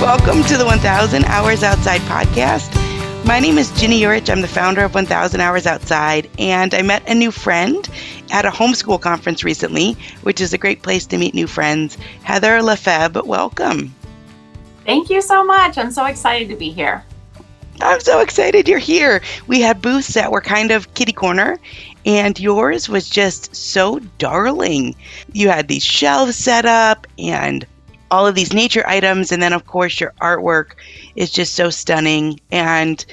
Welcome to the 1000 Hours Outside podcast. My name is Ginny Yurich. I'm the founder of 1000 Hours Outside, and I met a new friend at a homeschool conference recently, which is a great place to meet new friends. Heather LeFebvre, welcome. Thank you so much. I'm so excited to be here. I'm so excited you're here. We had booths that were kind of kitty corner, and yours was just so darling. You had these shelves set up and all of these nature items, and then, of course, your artwork is just so stunning. And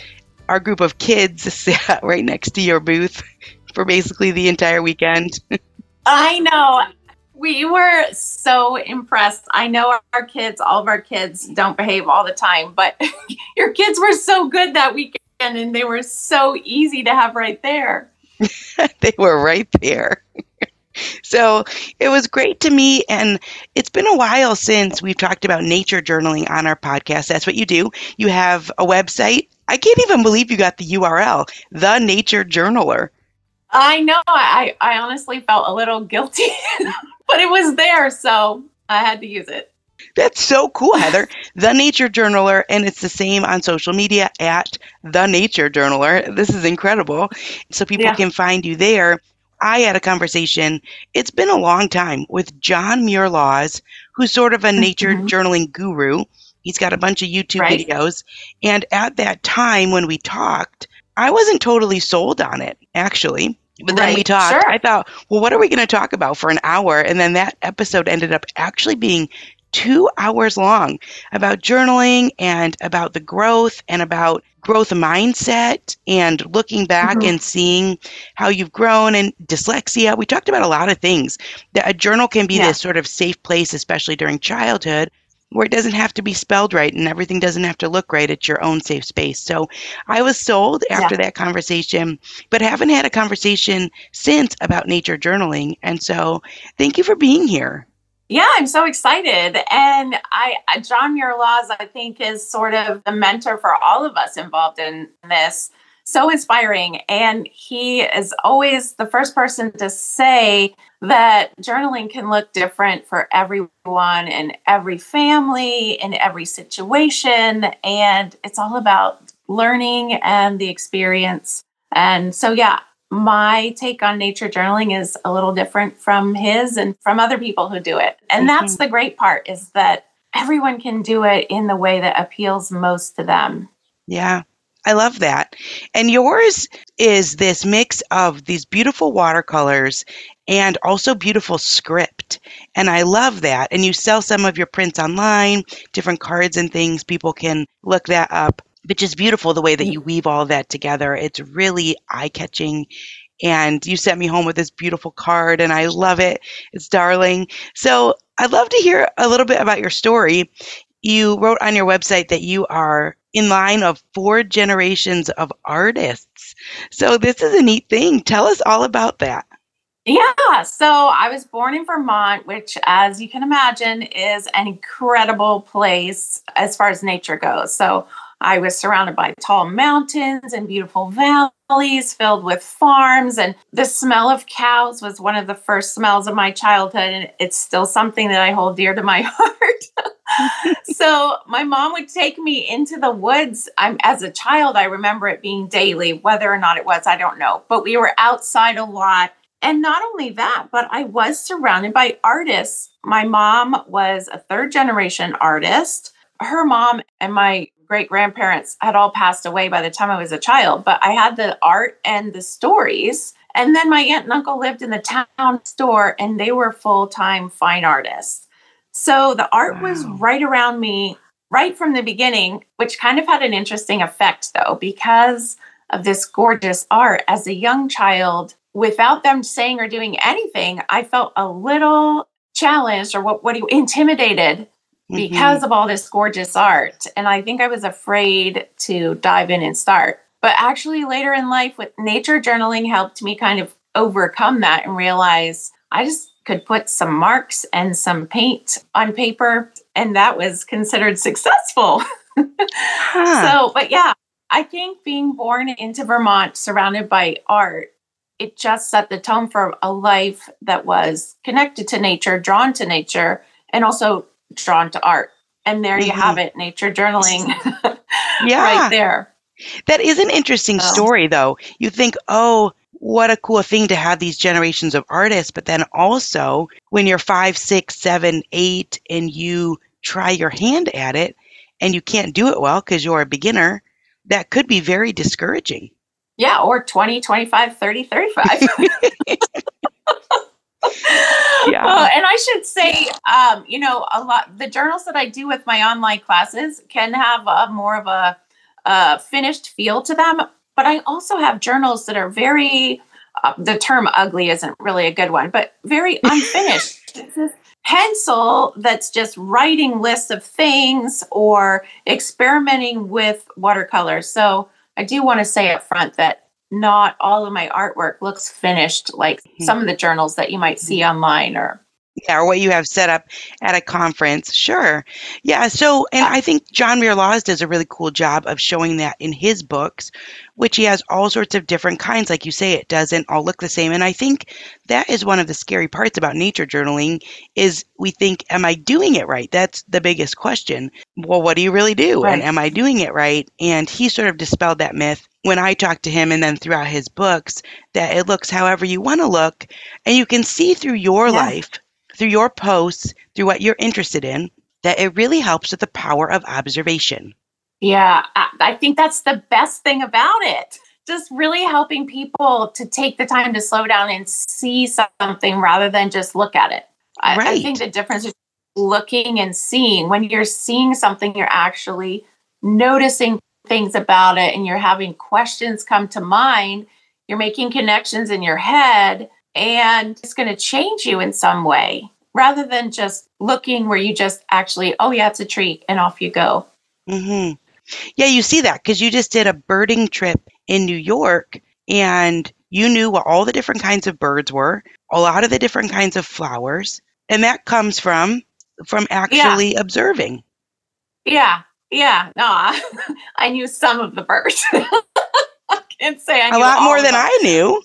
our group of kids sat right next to your booth for basically the entire weekend. I know. We were so impressed. I know our kids, all of our kids don't behave all the time, but your kids were so good that weekend and they were so easy to have right there. they were right there. So it was great to meet. And it's been a while since we've talked about nature journaling on our podcast. That's what you do. You have a website. I can't even believe you got the URL, The Nature Journaler. I know. I, I honestly felt a little guilty, but it was there. So I had to use it. That's so cool, Heather. the Nature Journaler, and it's the same on social media at The Nature Journaler. This is incredible. So people yeah. can find you there. I had a conversation, it's been a long time, with John Muir Laws, who's sort of a nature mm-hmm. journaling guru. He's got a bunch of YouTube right. videos. And at that time when we talked, I wasn't totally sold on it, actually. But then right. we talked. Sure. I thought, well, what are we going to talk about for an hour? And then that episode ended up actually being two hours long about journaling and about the growth and about growth mindset and looking back mm-hmm. and seeing how you've grown and dyslexia. We talked about a lot of things. That a journal can be yeah. this sort of safe place, especially during childhood, where it doesn't have to be spelled right and everything doesn't have to look right. It's your own safe space. So I was sold after yeah. that conversation, but haven't had a conversation since about nature journaling. And so thank you for being here. Yeah, I'm so excited. And I, John Muir Laws, I think, is sort of the mentor for all of us involved in this. So inspiring. And he is always the first person to say that journaling can look different for everyone in every family, in every situation. And it's all about learning and the experience. And so, yeah, my take on nature journaling is a little different from his and from other people who do it. And mm-hmm. that's the great part is that everyone can do it in the way that appeals most to them. Yeah. I love that. And yours is this mix of these beautiful watercolors and also beautiful script. And I love that. And you sell some of your prints online, different cards and things. People can look that up but just beautiful the way that you weave all of that together. It's really eye catching. And you sent me home with this beautiful card, and I love it. It's darling. So I'd love to hear a little bit about your story. You wrote on your website that you are in line of four generations of artists. So this is a neat thing. Tell us all about that. Yeah, so I was born in Vermont, which, as you can imagine, is an incredible place as far as nature goes. So I was surrounded by tall mountains and beautiful valleys filled with farms. And the smell of cows was one of the first smells of my childhood. And it's still something that I hold dear to my heart. so my mom would take me into the woods. I'm as a child, I remember it being daily, whether or not it was, I don't know. But we were outside a lot. And not only that, but I was surrounded by artists. My mom was a third generation artist. Her mom and my great grandparents had all passed away by the time I was a child, but I had the art and the stories. And then my aunt and uncle lived in the town store and they were full time fine artists. So the art wow. was right around me right from the beginning, which kind of had an interesting effect though, because of this gorgeous art. As a young child, without them saying or doing anything, I felt a little challenged or what, what do you intimidated because mm-hmm. of all this gorgeous art. And I think I was afraid to dive in and start. But actually, later in life, with nature journaling helped me kind of overcome that and realize I just could put some marks and some paint on paper, and that was considered successful. huh. So, but yeah, I think being born into Vermont, surrounded by art, it just set the tone for a life that was connected to nature, drawn to nature, and also drawn to art. And there mm-hmm. you have it, nature journaling. yeah. right there. That is an interesting oh. story, though. You think, oh, what a cool thing to have these generations of artists. But then also, when you're five, six, seven, eight, and you try your hand at it and you can't do it well because you're a beginner, that could be very discouraging. Yeah, or 20, 25, 30, 35. yeah. Uh, and I should say, um, you know, a lot the journals that I do with my online classes can have a, more of a, a finished feel to them, but I also have journals that are very. Uh, the term ugly isn't really a good one, but very unfinished. pencil that's just writing lists of things or experimenting with watercolors. So I do want to say up front that not all of my artwork looks finished like mm-hmm. some of the journals that you might see mm-hmm. online or yeah, or what you have set up at a conference. Sure. Yeah. So, and I think John Muir Laws does a really cool job of showing that in his books, which he has all sorts of different kinds. Like you say, it doesn't all look the same. And I think that is one of the scary parts about nature journaling is we think, am I doing it right? That's the biggest question. Well, what do you really do? Right. And am I doing it right? And he sort of dispelled that myth when I talk to him and then throughout his books that it looks however you want to look. And you can see through your yeah. life through your posts, through what you're interested in, that it really helps with the power of observation. Yeah, I think that's the best thing about it. Just really helping people to take the time to slow down and see something rather than just look at it. I, right. I think the difference is looking and seeing. When you're seeing something, you're actually noticing things about it and you're having questions come to mind. You're making connections in your head and it's going to change you in some way rather than just looking where you just actually, oh, yeah, it's a tree and off you go. Mm-hmm. Yeah, you see that because you just did a birding trip in New York and you knew what all the different kinds of birds were, a lot of the different kinds of flowers, and that comes from from actually yeah. observing. Yeah, yeah. No, I, I knew some of the birds. I can't say I a lot more than I knew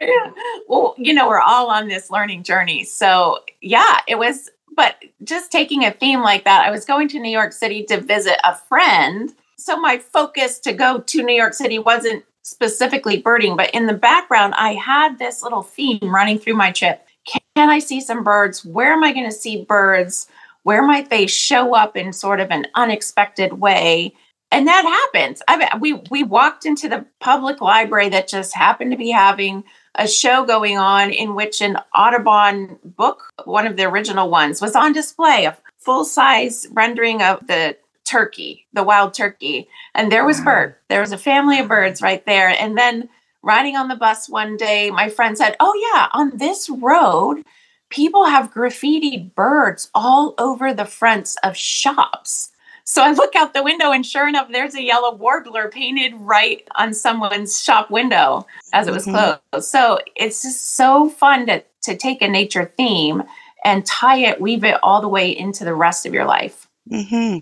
yeah. Well, you know, we're all on this learning journey. So, yeah, it was, but just taking a theme like that, I was going to New York City to visit a friend. So, my focus to go to New York City wasn't specifically birding, but in the background, I had this little theme running through my trip. Can I see some birds? Where am I going to see birds? Where might they show up in sort of an unexpected way? and that happens. I mean, we we walked into the public library that just happened to be having a show going on in which an Audubon book, one of the original ones, was on display, a full size rendering of the turkey, the wild turkey. And there was mm-hmm. bird. There was a family of birds right there. And then riding on the bus one day, my friend said, Oh, yeah, on this road, people have graffitied birds all over the fronts of shops. So I look out the window, and sure enough, there's a yellow warbler painted right on someone's shop window as it was mm-hmm. closed. So it's just so fun to, to take a nature theme and tie it, weave it all the way into the rest of your life. Mm-hmm.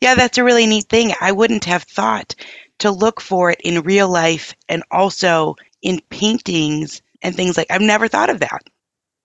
Yeah, that's a really neat thing. I wouldn't have thought to look for it in real life and also in paintings and things like I've never thought of that.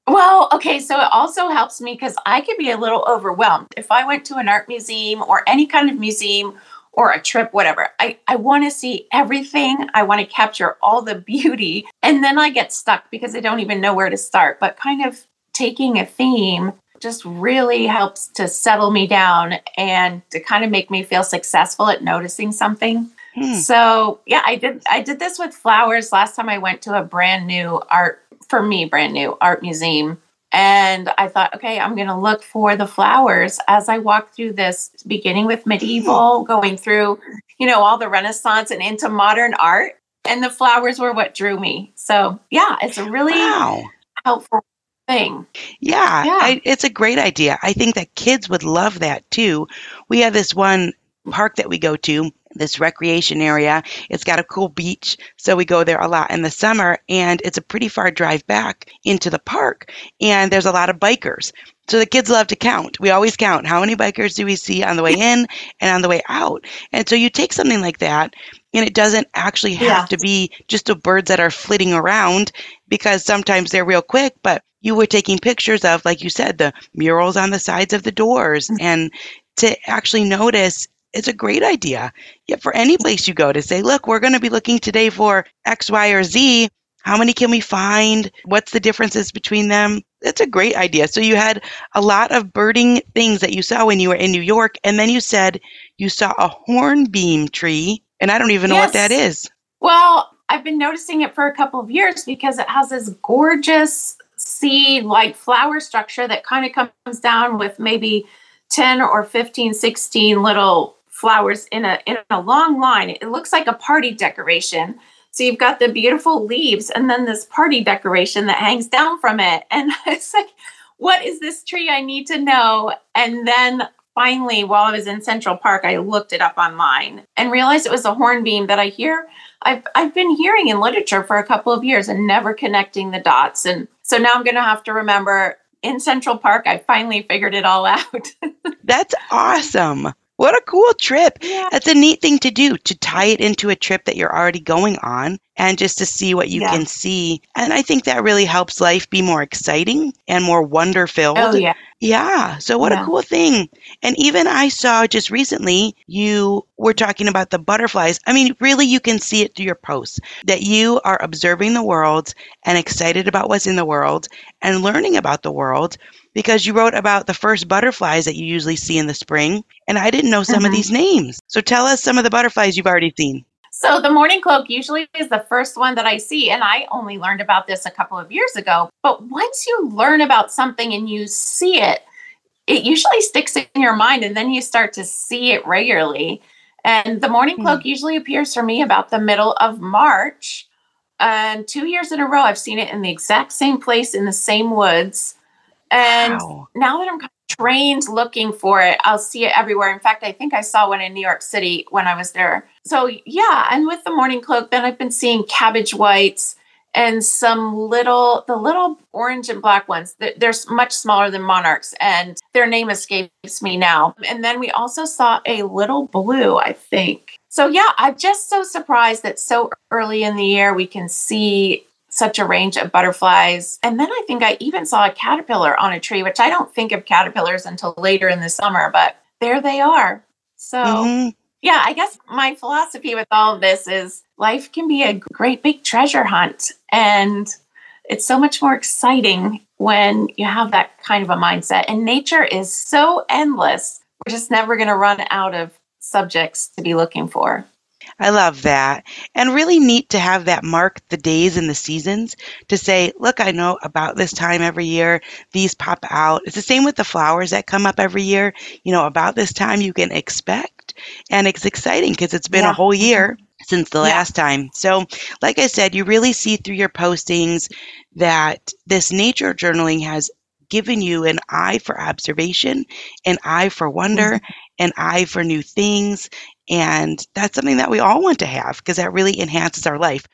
Well, okay, so it also helps me because I can be a little overwhelmed. If I went to an art museum or any kind of museum or a trip, whatever, I, I want to see everything. I want to capture all the beauty. And then I get stuck because I don't even know where to start. But kind of taking a theme just really helps to settle me down and to kind of make me feel successful at noticing something. Hmm. So yeah, I did I did this with flowers last time I went to a brand new art for me, brand new art museum. And I thought, okay, I'm going to look for the flowers as I walk through this, beginning with medieval, hmm. going through, you know, all the Renaissance and into modern art. And the flowers were what drew me. So, yeah, it's a really wow. helpful thing. Yeah, yeah. I, it's a great idea. I think that kids would love that too. We have this one park that we go to this recreation area. It's got a cool beach, so we go there a lot in the summer, and it's a pretty far drive back into the park. And there's a lot of bikers. So the kids love to count. We always count how many bikers do we see on the way in and on the way out. And so you take something like that, and it doesn't actually have yeah. to be just the birds that are flitting around because sometimes they're real quick, but you were taking pictures of, like you said, the murals on the sides of the doors mm. and to actually notice it's a great idea. Yeah, for any place you go to say, look, we're going to be looking today for X, Y, or Z. How many can we find? What's the differences between them? That's a great idea. So you had a lot of birding things that you saw when you were in New York, and then you said you saw a hornbeam tree, and I don't even know yes. what that is. Well, I've been noticing it for a couple of years because it has this gorgeous seed like flower structure that kind of comes down with maybe 10 or 15, 16 little flowers in a in a long line. It looks like a party decoration. So you've got the beautiful leaves and then this party decoration that hangs down from it. And it's like, what is this tree? I need to know. And then finally, while I was in Central Park, I looked it up online and realized it was a hornbeam that I hear. I've, I've been hearing in literature for a couple of years and never connecting the dots. And so now I'm going to have to remember in Central Park, I finally figured it all out. That's awesome. What a cool trip. Yeah. That's a neat thing to do to tie it into a trip that you're already going on and just to see what you yeah. can see. And I think that really helps life be more exciting and more wonder filled. Oh, yeah. Yeah. So, what yeah. a cool thing. And even I saw just recently, you were talking about the butterflies. I mean, really, you can see it through your posts that you are observing the world and excited about what's in the world and learning about the world because you wrote about the first butterflies that you usually see in the spring. And I didn't know some mm-hmm. of these names. So tell us some of the butterflies you've already seen. So the mourning cloak usually is the first one that I see. And I only learned about this a couple of years ago. But once you learn about something and you see it, it usually sticks in your mind and then you start to see it regularly. And the mourning cloak mm-hmm. usually appears for me about the middle of March. And two years in a row, I've seen it in the exact same place in the same woods. And wow. now that I'm trained looking for it, I'll see it everywhere. In fact, I think I saw one in New York City when I was there. So, yeah, and with the mourning cloak, then I've been seeing cabbage whites and some little, the little orange and black ones. They're much smaller than monarchs, and their name escapes me now. And then we also saw a little blue, I think. So, yeah, I'm just so surprised that so early in the year we can see such a range of butterflies. And then I think I even saw a caterpillar on a tree, which I don't think of caterpillars until later in the summer, but there they are. So, mm-hmm. yeah, I guess my philosophy with all of this is life can be a great big treasure hunt. And it's so much more exciting when you have that kind of a mindset. And nature is so endless. We're just never going to run out of subjects to be looking for. I love that. And really neat to have that mark the days and the seasons to say, look, I know about this time every year, these pop out. It's the same with the flowers that come up every year. You know, about this time you can expect. And it's exciting because it's been yeah. a whole year since the yeah. last time. So, like I said, you really see through your postings that this nature journaling has given you an eye for observation, an eye for wonder, mm-hmm. an eye for new things, and that's something that we all want to have because that really enhances our life.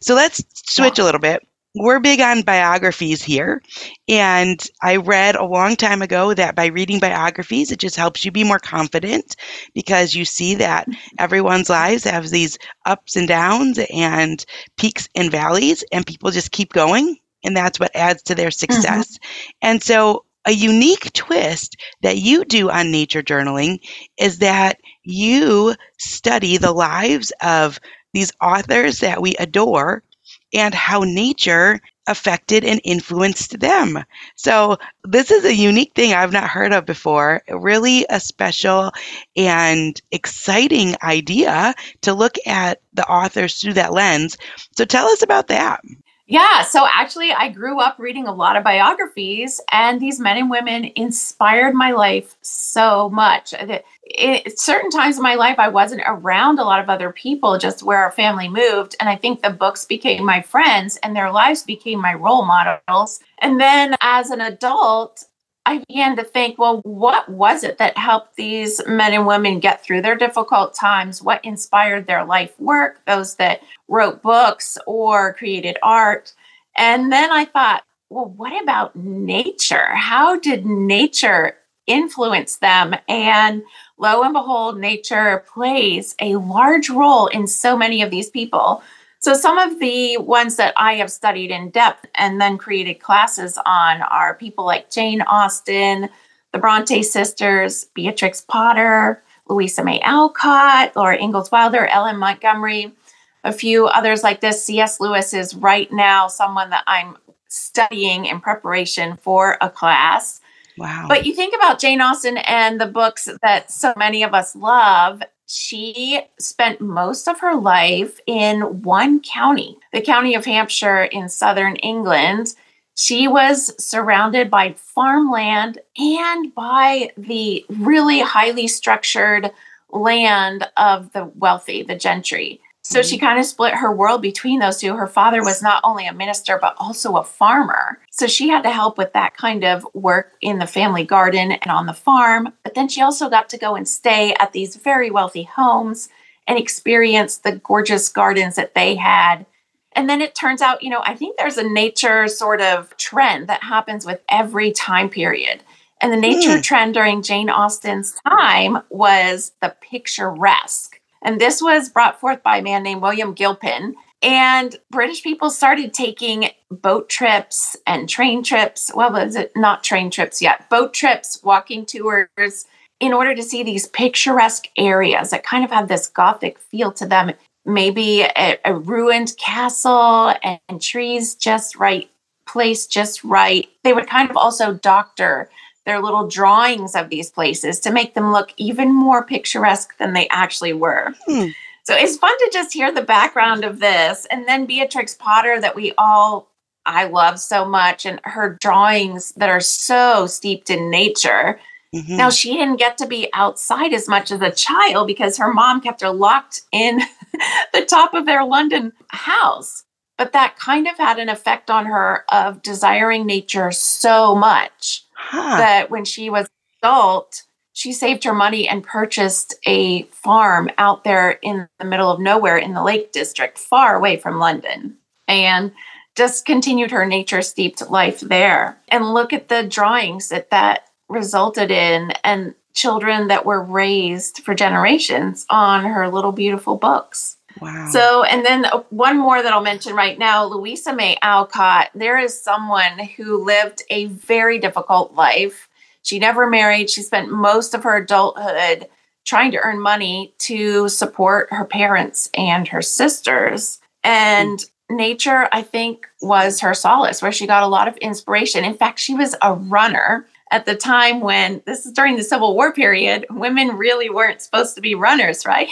So let's switch a little bit. We're big on biographies here. And I read a long time ago that by reading biographies, it just helps you be more confident because you see that everyone's lives have these ups and downs and peaks and valleys, and people just keep going. And that's what adds to their mm-hmm. success. Mm-hmm. And so a unique twist that you do on nature journaling is that you study the lives of these authors that we adore and how nature affected and influenced them. So, this is a unique thing I've not heard of before. Really, a special and exciting idea to look at the authors through that lens. So, tell us about that. Yeah, so actually, I grew up reading a lot of biographies, and these men and women inspired my life so much. At certain times in my life, I wasn't around a lot of other people, just where our family moved. And I think the books became my friends, and their lives became my role models. And then as an adult, I began to think, well, what was it that helped these men and women get through their difficult times? What inspired their life work? Those that wrote books or created art. And then I thought, well, what about nature? How did nature influence them? And lo and behold, nature plays a large role in so many of these people. So, some of the ones that I have studied in depth and then created classes on are people like Jane Austen, the Bronte sisters, Beatrix Potter, Louisa May Alcott, Laura Ingalls Wilder, L.M. Montgomery, a few others like this. C.S. Lewis is right now someone that I'm studying in preparation for a class. Wow. But you think about Jane Austen and the books that so many of us love. She spent most of her life in one county, the county of Hampshire in southern England. She was surrounded by farmland and by the really highly structured land of the wealthy, the gentry. So she kind of split her world between those two. Her father was not only a minister, but also a farmer. So she had to help with that kind of work in the family garden and on the farm. But then she also got to go and stay at these very wealthy homes and experience the gorgeous gardens that they had. And then it turns out, you know, I think there's a nature sort of trend that happens with every time period. And the nature mm. trend during Jane Austen's time was the picturesque. And this was brought forth by a man named William Gilpin. And British people started taking boat trips and train trips. Well, was it not train trips yet? Boat trips, walking tours, in order to see these picturesque areas that kind of have this gothic feel to them. Maybe a, a ruined castle and, and trees just right, placed just right. They would kind of also doctor their little drawings of these places to make them look even more picturesque than they actually were. Hmm. So it's fun to just hear the background of this. And then Beatrix Potter, that we all, I love so much, and her drawings that are so steeped in nature. Mm-hmm. Now, she didn't get to be outside as much as a child because her mom kept her locked in the top of their London house. But that kind of had an effect on her of desiring nature so much huh. that when she was adult, she saved her money and purchased a farm out there in the middle of nowhere in the Lake District, far away from London. And just continued her nature steeped life there. And look at the drawings that that resulted in and children that were raised for generations on her little beautiful books. Wow. So, and then uh, one more that I'll mention right now Louisa May Alcott. There is someone who lived a very difficult life. She never married. She spent most of her adulthood trying to earn money to support her parents and her sisters. And nature, I think, was her solace, where she got a lot of inspiration. In fact, she was a runner at the time when this is during the Civil War period. Women really weren't supposed to be runners, right?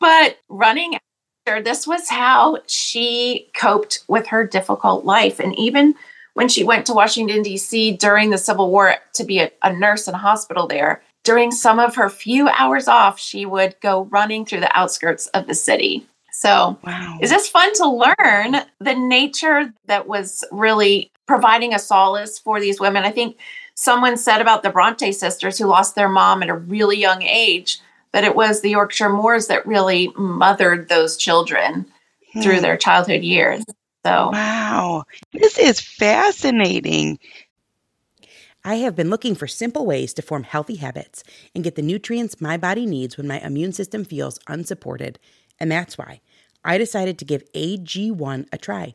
But running after, this was how she coped with her difficult life. And even when she went to Washington, D.C. during the Civil War to be a, a nurse in a hospital there, during some of her few hours off, she would go running through the outskirts of the city. So, wow. is this fun to learn the nature that was really providing a solace for these women? I think someone said about the Bronte sisters who lost their mom at a really young age but it was the Yorkshire Moors that really mothered those children hmm. through their childhood years. So, wow, this is fascinating. I have been looking for simple ways to form healthy habits and get the nutrients my body needs when my immune system feels unsupported. And that's why I decided to give AG1 a try.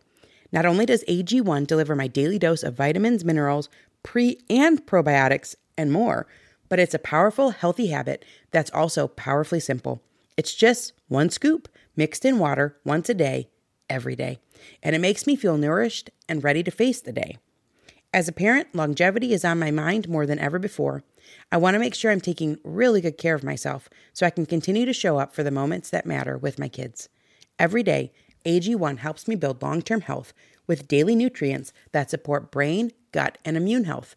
Not only does AG1 deliver my daily dose of vitamins, minerals, pre and probiotics, and more, but it's a powerful, healthy habit that's also powerfully simple. It's just one scoop mixed in water once a day, every day, and it makes me feel nourished and ready to face the day. As a parent, longevity is on my mind more than ever before. I want to make sure I'm taking really good care of myself so I can continue to show up for the moments that matter with my kids. Every day, AG1 helps me build long term health with daily nutrients that support brain, gut, and immune health.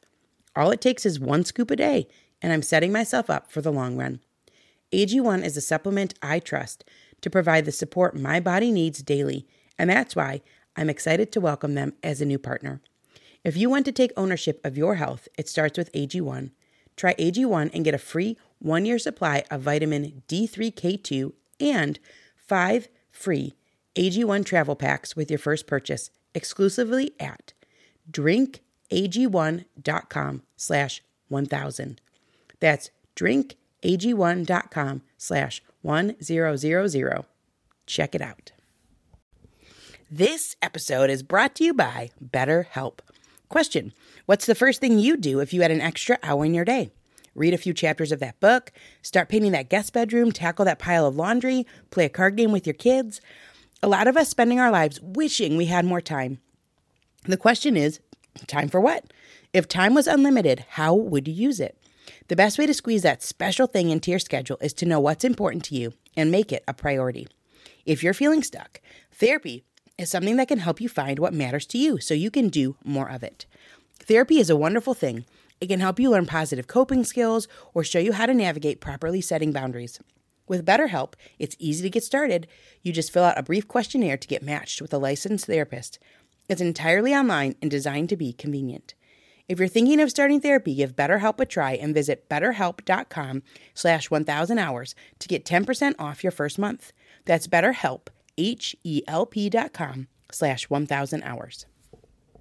All it takes is one scoop a day and I'm setting myself up for the long run. AG1 is a supplement I trust to provide the support my body needs daily, and that's why I'm excited to welcome them as a new partner. If you want to take ownership of your health, it starts with AG1. Try AG1 and get a free one year supply of vitamin D3K2 and five free AG1 travel packs with your first purchase exclusively at drinkag1.com slash 1000. That's drinkag1.com slash 1000. Check it out. This episode is brought to you by BetterHelp. Question What's the first thing you do if you had an extra hour in your day? Read a few chapters of that book, start painting that guest bedroom, tackle that pile of laundry, play a card game with your kids. A lot of us spending our lives wishing we had more time. The question is time for what? If time was unlimited, how would you use it? The best way to squeeze that special thing into your schedule is to know what's important to you and make it a priority. If you're feeling stuck, therapy is something that can help you find what matters to you so you can do more of it. Therapy is a wonderful thing. It can help you learn positive coping skills or show you how to navigate properly setting boundaries. With BetterHelp, it's easy to get started. You just fill out a brief questionnaire to get matched with a licensed therapist. It's entirely online and designed to be convenient. If you're thinking of starting therapy, give BetterHelp a try and visit betterhelp.com slash 1000 hours to get 10% off your first month. That's BetterHelp, H-E-L-P dot com slash 1000 hours.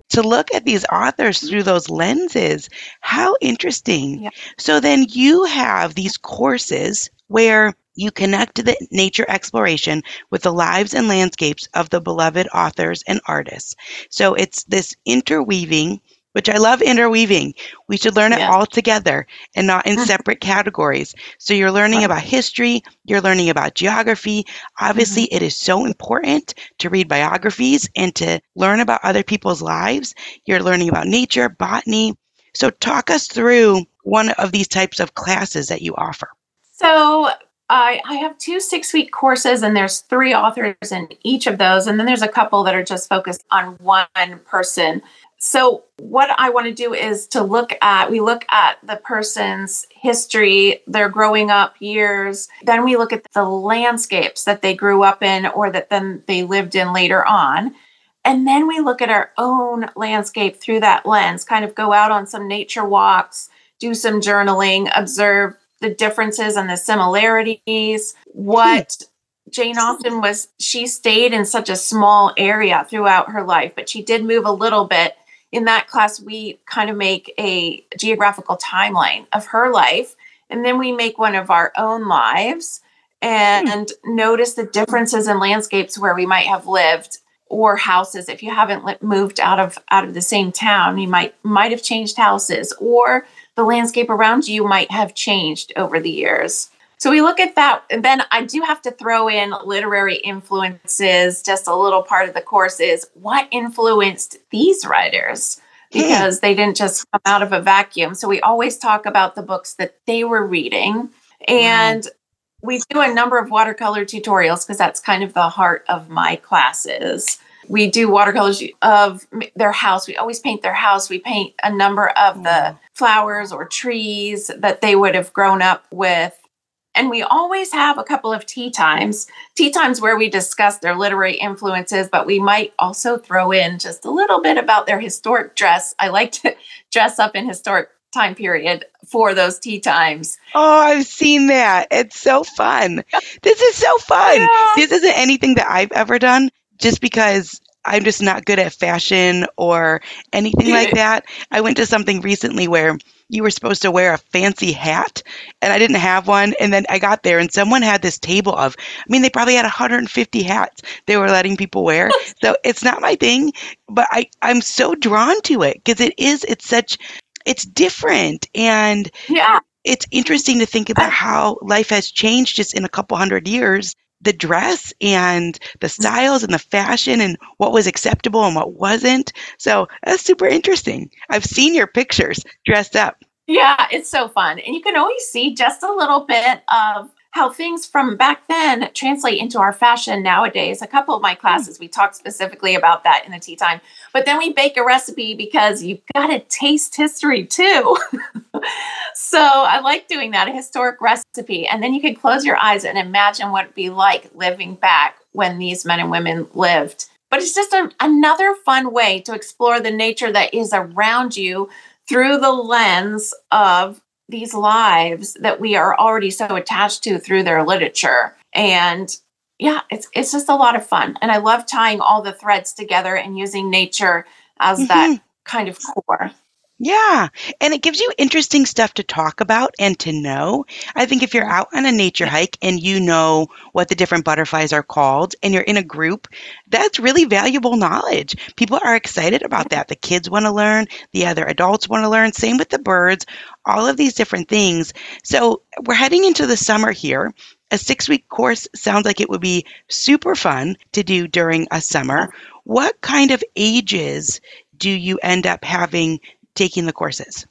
To look at these authors through those lenses, how interesting. Yeah. So then you have these courses where you connect the nature exploration with the lives and landscapes of the beloved authors and artists. So it's this interweaving which I love interweaving. We should learn it yeah. all together and not in separate categories. So you're learning about history, you're learning about geography. Obviously, mm-hmm. it is so important to read biographies and to learn about other people's lives. You're learning about nature, botany. So talk us through one of these types of classes that you offer. So I, I have two six week courses, and there's three authors in each of those. And then there's a couple that are just focused on one person. So, what I want to do is to look at, we look at the person's history, their growing up years. Then we look at the landscapes that they grew up in or that then they lived in later on. And then we look at our own landscape through that lens, kind of go out on some nature walks, do some journaling, observe the differences and the similarities. What hmm. Jane Austen was, she stayed in such a small area throughout her life, but she did move a little bit in that class, we kind of make a geographical timeline of her life. And then we make one of our own lives and mm. notice the differences in landscapes where we might have lived or houses if you haven't moved out of out of the same town you might might have changed houses or the landscape around you might have changed over the years so we look at that. And then I do have to throw in literary influences. Just a little part of the course is what influenced these writers hmm. because they didn't just come out of a vacuum. So we always talk about the books that they were reading. And wow. we do a number of watercolor tutorials because that's kind of the heart of my classes. We do watercolors of their house. We always paint their house. We paint a number of the flowers or trees that they would have grown up with and we always have a couple of tea times, tea times where we discuss their literary influences, but we might also throw in just a little bit about their historic dress. I like to dress up in historic time period for those tea times. Oh, I've seen that. It's so fun. this is so fun. Yeah. This isn't anything that I've ever done just because I'm just not good at fashion or anything like that. I went to something recently where you were supposed to wear a fancy hat and I didn't have one. And then I got there and someone had this table of, I mean, they probably had 150 hats they were letting people wear. so it's not my thing, but I, I'm so drawn to it because it is, it's such, it's different. And yeah. it's interesting to think about how life has changed just in a couple hundred years the dress and the styles and the fashion and what was acceptable and what wasn't. So that's super interesting. I've seen your pictures dressed up. Yeah, it's so fun. And you can always see just a little bit of how things from back then translate into our fashion nowadays. A couple of my hmm. classes, we talk specifically about that in the tea time. But then we bake a recipe because you've got to taste history too. so I like doing that, a historic recipe. And then you can close your eyes and imagine what it'd be like living back when these men and women lived. But it's just a, another fun way to explore the nature that is around you through the lens of these lives that we are already so attached to through their literature. And yeah, it's it's just a lot of fun. And I love tying all the threads together and using nature as mm-hmm. that kind of core. Yeah, and it gives you interesting stuff to talk about and to know. I think if you're out on a nature hike and you know what the different butterflies are called and you're in a group, that's really valuable knowledge. People are excited about that. The kids want to learn, the other adults want to learn, same with the birds, all of these different things. So, we're heading into the summer here. A six week course sounds like it would be super fun to do during a summer. What kind of ages do you end up having taking the courses?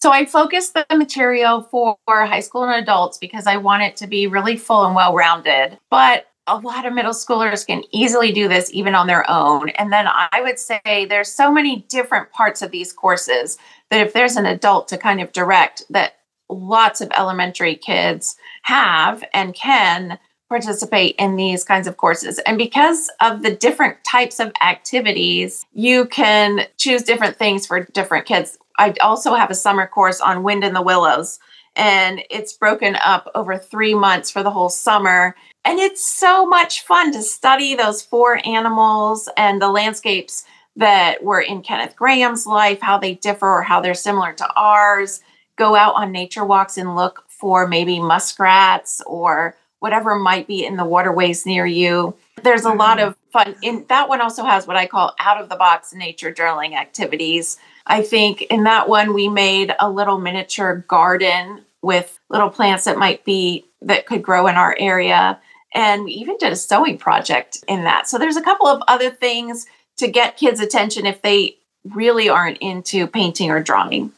So I focus the material for high school and adults because I want it to be really full and well rounded. But a lot of middle schoolers can easily do this even on their own. And then I would say there's so many different parts of these courses that if there's an adult to kind of direct that lots of elementary kids have and can participate in these kinds of courses. And because of the different types of activities, you can choose different things for different kids. I also have a summer course on wind in the willows, and it's broken up over three months for the whole summer. And it's so much fun to study those four animals and the landscapes that were in Kenneth Grahame's life, how they differ or how they're similar to ours. Go out on nature walks and look for maybe muskrats or whatever might be in the waterways near you. There's a lot mm-hmm. of fun. In that one also has what I call out of the box nature journaling activities. I think in that one we made a little miniature garden with little plants that might be that could grow in our area. And we even did a sewing project in that. So there's a couple of other things to get kids' attention if they really aren't into painting or drawing.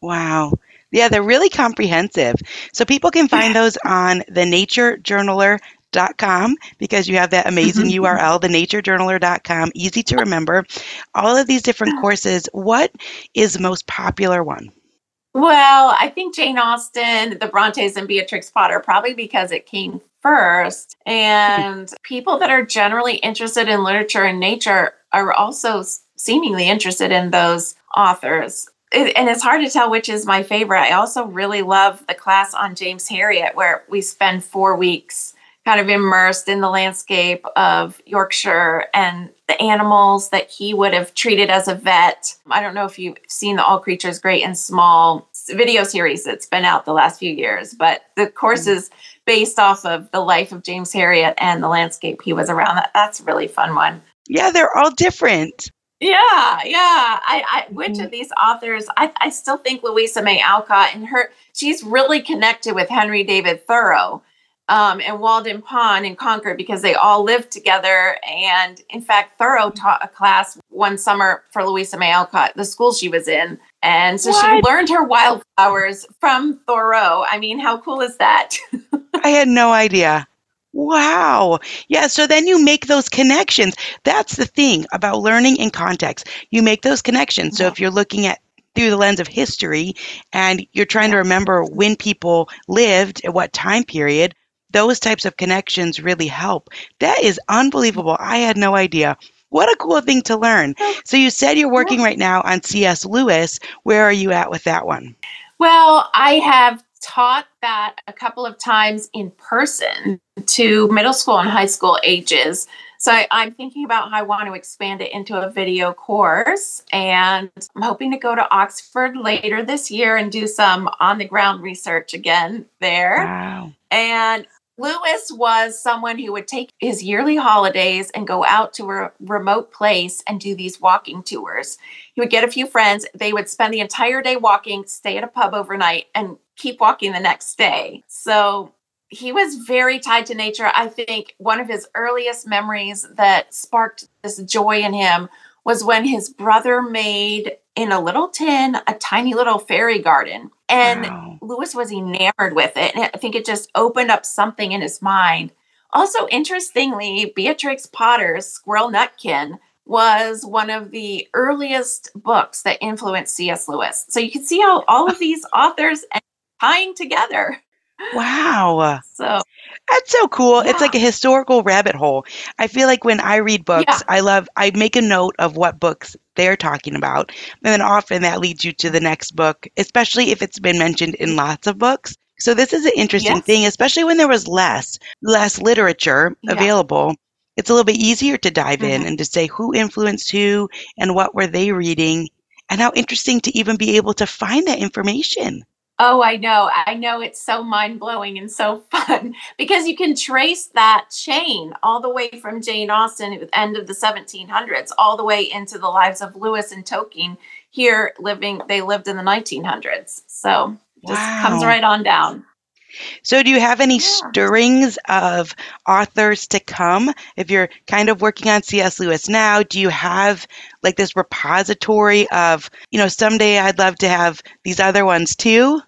Wow. Yeah, they're really comprehensive. So people can find those on thenaturejournaler.com because you have that amazing mm-hmm. URL, thenaturejournaler.com, easy to remember. All of these different courses. What is the most popular one? Well, I think Jane Austen, the Brontes, and Beatrix Potter, probably because it came first. And people that are generally interested in literature and nature are also seemingly interested in those authors it, and it's hard to tell which is my favorite. I also really love the class on James Herriot, where we spend four weeks kind of immersed in the landscape of Yorkshire and the animals that he would have treated as a vet. I don't know if you've seen the All Creatures Great and Small video series that's been out the last few years, but the course mm-hmm. is based off of the life of James Herriot and the landscape he was around. That's a really fun one. Yeah, they're all different. Yeah, yeah. I, I which mm-hmm. of these authors? I, I still think Louisa May Alcott and her. She's really connected with Henry David Thoreau um, and Walden Pond and Concord because they all lived together. And in fact, Thoreau taught a class one summer for Louisa May Alcott, the school she was in, and so what? she learned her wildflowers from Thoreau. I mean, how cool is that? I had no idea. Wow. Yeah. So then you make those connections. That's the thing about learning in context. You make those connections. So if you're looking at through the lens of history and you're trying to remember when people lived at what time period, those types of connections really help. That is unbelievable. I had no idea. What a cool thing to learn. So you said you're working right now on C.S. Lewis. Where are you at with that one? Well, I have taught that a couple of times in person to middle school and high school ages. So I, am thinking about how I want to expand it into a video course. And I'm hoping to go to Oxford later this year and do some on the ground research again there. Wow. And Lewis was someone who would take his yearly holidays and go out to a remote place and do these walking tours. He would get a few friends, they would spend the entire day walking, stay at a pub overnight, and keep walking the next day. So he was very tied to nature. I think one of his earliest memories that sparked this joy in him was when his brother made in a little tin a tiny little fairy garden. And wow. Lewis was enamored with it. And I think it just opened up something in his mind. Also, interestingly, Beatrix Potter's Squirrel Nutkin was one of the earliest books that influenced C.S. Lewis. So you can see how all of these authors are tying together. Wow. So that's so cool. Yeah. It's like a historical rabbit hole. I feel like when I read books, yeah. I love, I make a note of what books they're talking about. And then often that leads you to the next book, especially if it's been mentioned in lots of books. So this is an interesting yes. thing, especially when there was less, less literature yeah. available. It's a little bit easier to dive mm-hmm. in and to say who influenced who and what were they reading and how interesting to even be able to find that information. Oh, I know. I know it's so mind blowing and so fun because you can trace that chain all the way from Jane Austen at the end of the 1700s, all the way into the lives of Lewis and Tolkien here living, they lived in the 1900s. So just wow. comes right on down. So, do you have any yeah. stirrings of authors to come? If you're kind of working on C.S. Lewis now, do you have like this repository of, you know, someday I'd love to have these other ones too?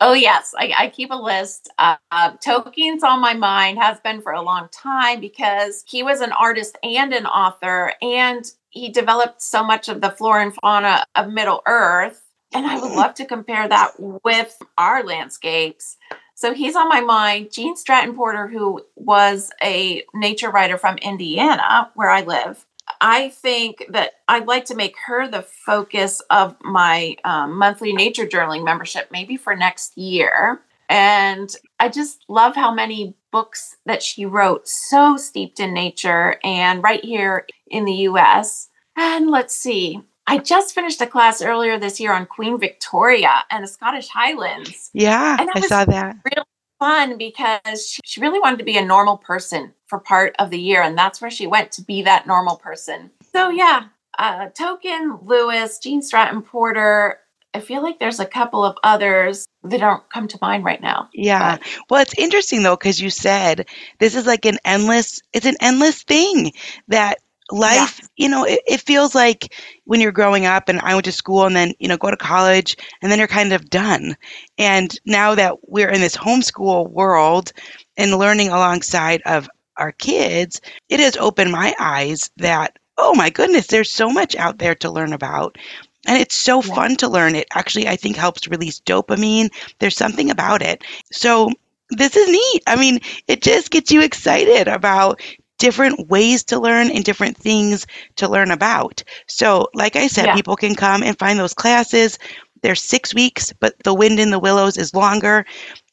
Oh, yes. I, I keep a list. Uh, uh, Tolkien's on my mind, has been for a long time because he was an artist and an author, and he developed so much of the flora and fauna of Middle Earth. And I would love to compare that with our landscapes. So he's on my mind. Gene Stratton Porter, who was a nature writer from Indiana, where I live. I think that I'd like to make her the focus of my um, monthly nature journaling membership, maybe for next year. And I just love how many books that she wrote, so steeped in nature and right here in the US. And let's see, I just finished a class earlier this year on Queen Victoria and the Scottish Highlands. Yeah, I saw that. Really fun because she, she really wanted to be a normal person for part of the year, and that's where she went to be that normal person. So yeah, uh, Tolkien, Lewis, Gene Stratton Porter. I feel like there's a couple of others that don't come to mind right now. Yeah. But. Well, it's interesting though, because you said this is like an endless, it's an endless thing that life yeah. you know it, it, feels like when you're growing up and i went to school and then you know go to college and then you're kind of done and now that we're in this homeschool world and learning alongside of our kids it has opened my eyes that oh my goodness there's so much out there to learn about and it's so yeah. fun to learn it actually i think helps release dopamine there's something about it so this is neat. I mean, it just gets you excited about different ways to learn and different things to learn about. So, like I said, yeah. people can come and find those classes. They're six weeks, but the Wind in the Willows is longer.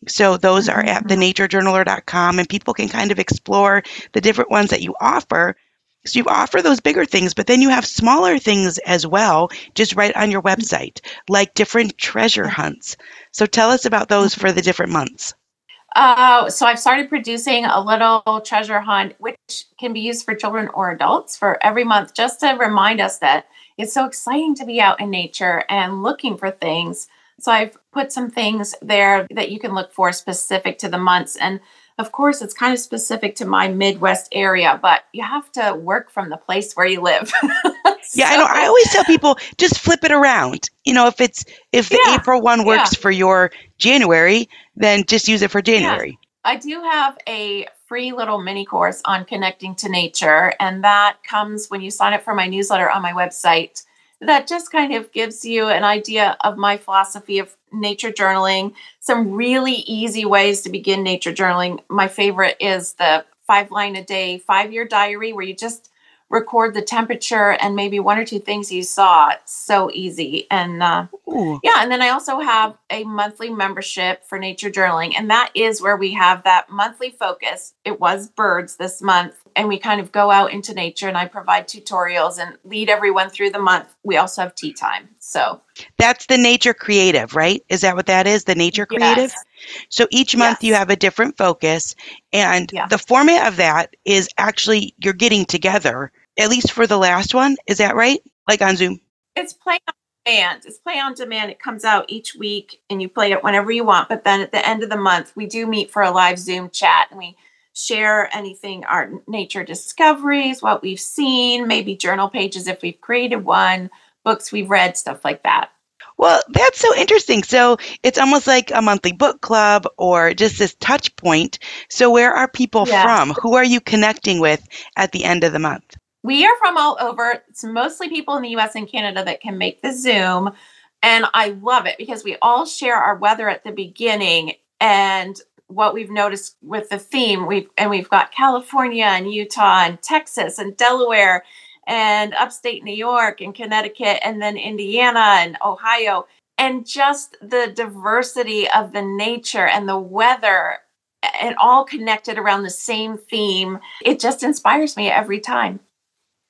So, those are at mm-hmm. thenaturejournaler.com, and people can kind of explore the different ones that you offer. So, you offer those bigger things, but then you have smaller things as well, just right on your website, like different treasure hunts. So, tell us about those for the different months. Uh, so I've started producing a little treasure hunt, which can be used for children or adults for every month, just to remind us that it's so exciting to be out in nature and looking for things. So I've put some things there that you can look for specific to the months. And of course, it's kind of specific to my Midwest area, but you have to work from the place where you live. so, yeah, I know. I always tell people just flip it around. You know, if it's if the yeah, April one works yeah. for your January, then just use it for January. Yeah. I do have a free little mini course on connecting to nature, and that comes when you sign up for my newsletter on my website. That just kind of gives you an idea of my philosophy of nature journaling, some really easy ways to begin nature journaling. My favorite is the five line a day, five year diary, where you just record the temperature and maybe one or two things you saw. It's so easy. And uh, yeah, and then I also have a monthly membership for nature journaling. And that is where we have that monthly focus. It was birds this month. And we kind of go out into nature and I provide tutorials and lead everyone through the month. We also have tea time. So that's the nature creative, right? Is that what that is? The nature creative? Yes. So each month yes. you have a different focus. And yeah. the format of that is actually you're getting together at least for the last one. Is that right? Like on Zoom? It's play on demand. It's play on demand. It comes out each week and you play it whenever you want. But then at the end of the month, we do meet for a live Zoom chat and we share anything, our nature discoveries, what we've seen, maybe journal pages if we've created one, books we've read, stuff like that. Well, that's so interesting. So it's almost like a monthly book club or just this touch point. So, where are people yes. from? Who are you connecting with at the end of the month? We are from all over. It's mostly people in the US and Canada that can make the Zoom. And I love it because we all share our weather at the beginning and what we've noticed with the theme. We've and we've got California and Utah and Texas and Delaware and upstate New York and Connecticut and then Indiana and Ohio. And just the diversity of the nature and the weather and all connected around the same theme. It just inspires me every time.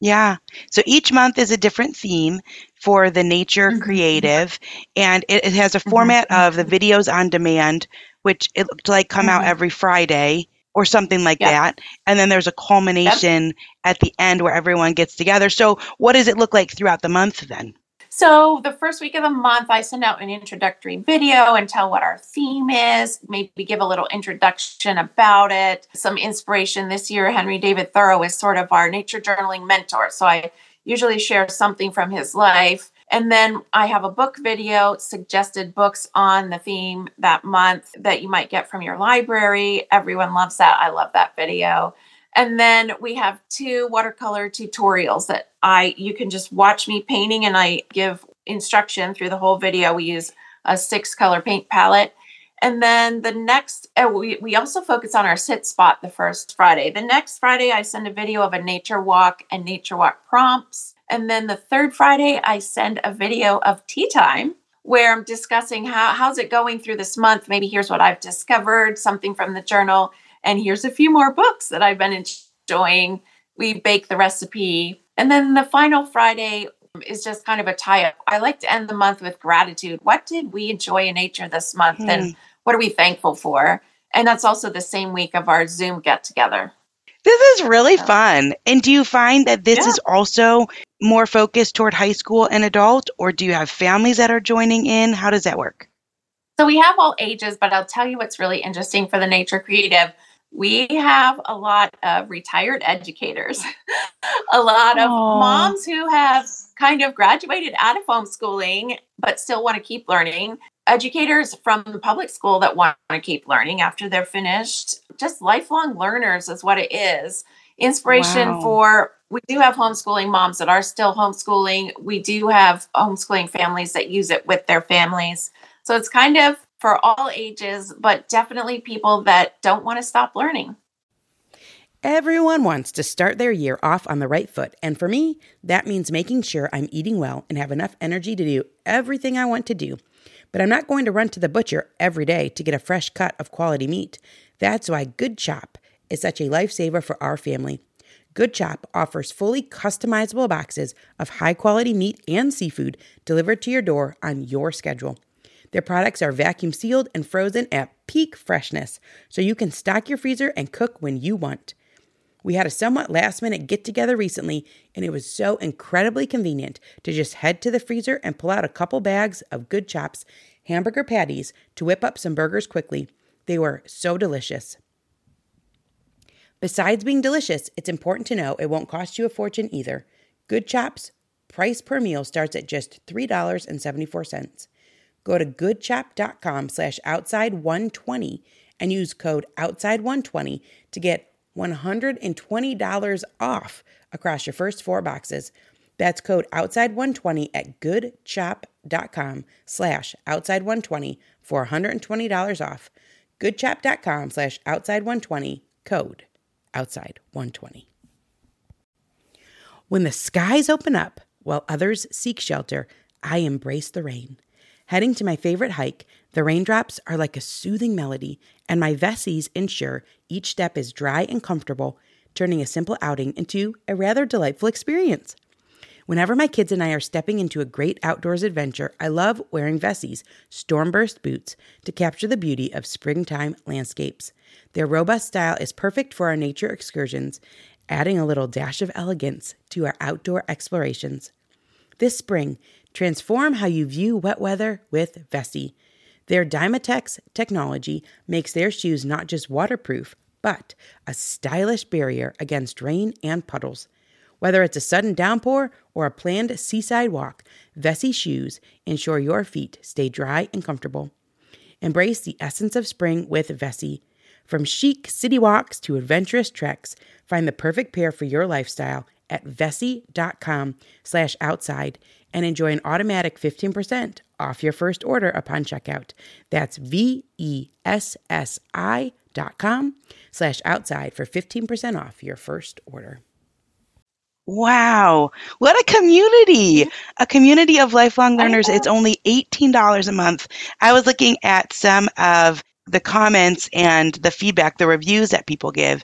Yeah. So each month is a different theme for the Nature mm-hmm. Creative, and it, it has a mm-hmm. format mm-hmm. of the videos on demand, which it looked like come out mm-hmm. every Friday or something like yep. that. And then there's a culmination yep. at the end where everyone gets together. So, what does it look like throughout the month then? So, the first week of the month, I send out an introductory video and tell what our theme is, maybe give a little introduction about it, some inspiration. This year, Henry David Thoreau is sort of our nature journaling mentor. So, I usually share something from his life. And then I have a book video, suggested books on the theme that month that you might get from your library. Everyone loves that. I love that video. And then we have two watercolor tutorials that I you can just watch me painting and I give instruction through the whole video. We use a six color paint palette. And then the next, uh, we, we also focus on our sit spot the first Friday. The next Friday, I send a video of a nature walk and nature walk prompts. And then the third Friday, I send a video of tea time where I'm discussing how how's it going through this month. Maybe here's what I've discovered, something from the journal, and here's a few more books that I've been enjoying. We bake the recipe. And then the final Friday is just kind of a tie up. I like to end the month with gratitude. What did we enjoy in nature this month? Hmm. And what are we thankful for? And that's also the same week of our Zoom get together. This is really fun. And do you find that this yeah. is also more focused toward high school and adult, or do you have families that are joining in? How does that work? So we have all ages, but I'll tell you what's really interesting for the Nature Creative. We have a lot of retired educators, a lot of Aww. moms who have kind of graduated out of homeschooling but still want to keep learning educators from the public school that want to keep learning after they're finished. Just lifelong learners is what it is. Inspiration wow. for we do have homeschooling moms that are still homeschooling. We do have homeschooling families that use it with their families. So it's kind of for all ages, but definitely people that don't want to stop learning. Everyone wants to start their year off on the right foot, and for me, that means making sure I'm eating well and have enough energy to do everything I want to do. But I'm not going to run to the butcher every day to get a fresh cut of quality meat. That's why Good Chop is such a lifesaver for our family. Good Chop offers fully customizable boxes of high quality meat and seafood delivered to your door on your schedule. Their products are vacuum sealed and frozen at peak freshness, so you can stock your freezer and cook when you want. We had a somewhat last minute get together recently, and it was so incredibly convenient to just head to the freezer and pull out a couple bags of Good Chops hamburger patties to whip up some burgers quickly. They were so delicious. Besides being delicious, it's important to know it won't cost you a fortune either. Good Chops price per meal starts at just $3.74. Go to goodchop.com slash outside120 and use code outside120 to get $120 off across your first four boxes. That's code outside120 at goodchop.com slash outside120 for $120 off. goodchop.com slash outside120 code outside120. When the skies open up while others seek shelter, I embrace the rain. Heading to my favorite hike, the raindrops are like a soothing melody, and my Vessies ensure each step is dry and comfortable, turning a simple outing into a rather delightful experience. Whenever my kids and I are stepping into a great outdoors adventure, I love wearing Vessies stormburst boots to capture the beauty of springtime landscapes. Their robust style is perfect for our nature excursions, adding a little dash of elegance to our outdoor explorations. This spring, transform how you view wet weather with Vessi. Their Dymatex technology makes their shoes not just waterproof, but a stylish barrier against rain and puddles. Whether it's a sudden downpour or a planned seaside walk, Vessi shoes ensure your feet stay dry and comfortable. Embrace the essence of spring with Vessi. From chic city walks to adventurous treks, find the perfect pair for your lifestyle at vessi.com slash outside and enjoy an automatic 15% off your first order upon checkout. That's V-E-S-S-I dot com slash outside for 15% off your first order. Wow, what a community! A community of lifelong learners. It's only $18 a month. I was looking at some of the comments and the feedback, the reviews that people give.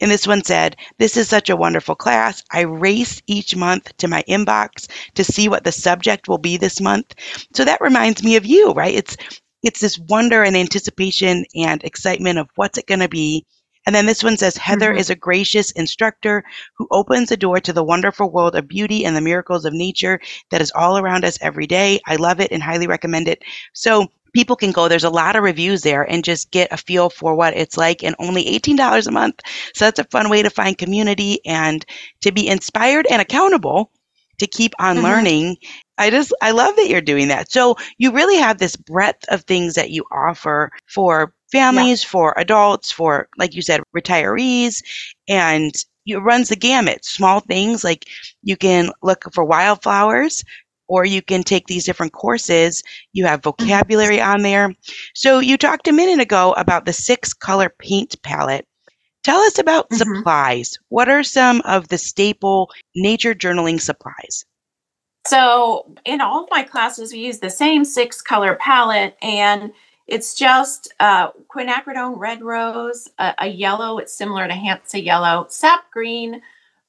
And this one said, This is such a wonderful class. I race each month to my inbox to see what the subject will be this month. So that reminds me of you, right? It's it's this wonder and anticipation and excitement of what's it going to be. And then this one says Heather mm-hmm. is a gracious instructor who opens the door to the wonderful world of beauty and the miracles of nature that is all around us every day. I love it and highly recommend it. So people can go. There's a lot of reviews there and just get a feel for what it's like and only $18 a month. So that's a fun way to find community and to be inspired and accountable to keep on mm-hmm. learning. I just, I love that you're doing that. So you really have this breadth of things that you offer for families, yeah. for adults, for, like you said, retirees, and it runs the gamut. Small things like you can look for wildflowers or you can take these different courses. You have mm-hmm. vocabulary on there. So you talked a minute ago about the six color paint palette. Tell us about mm-hmm. supplies. What are some of the staple nature journaling supplies? So, in all of my classes, we use the same six color palette, and it's just uh, quinacridone red rose, a, a yellow, it's similar to Hansa yellow, sap green,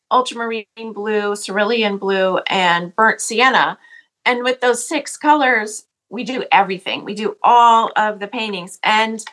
ultramarine blue, cerulean blue, and burnt sienna. And with those six colors, we do everything. We do all of the paintings. And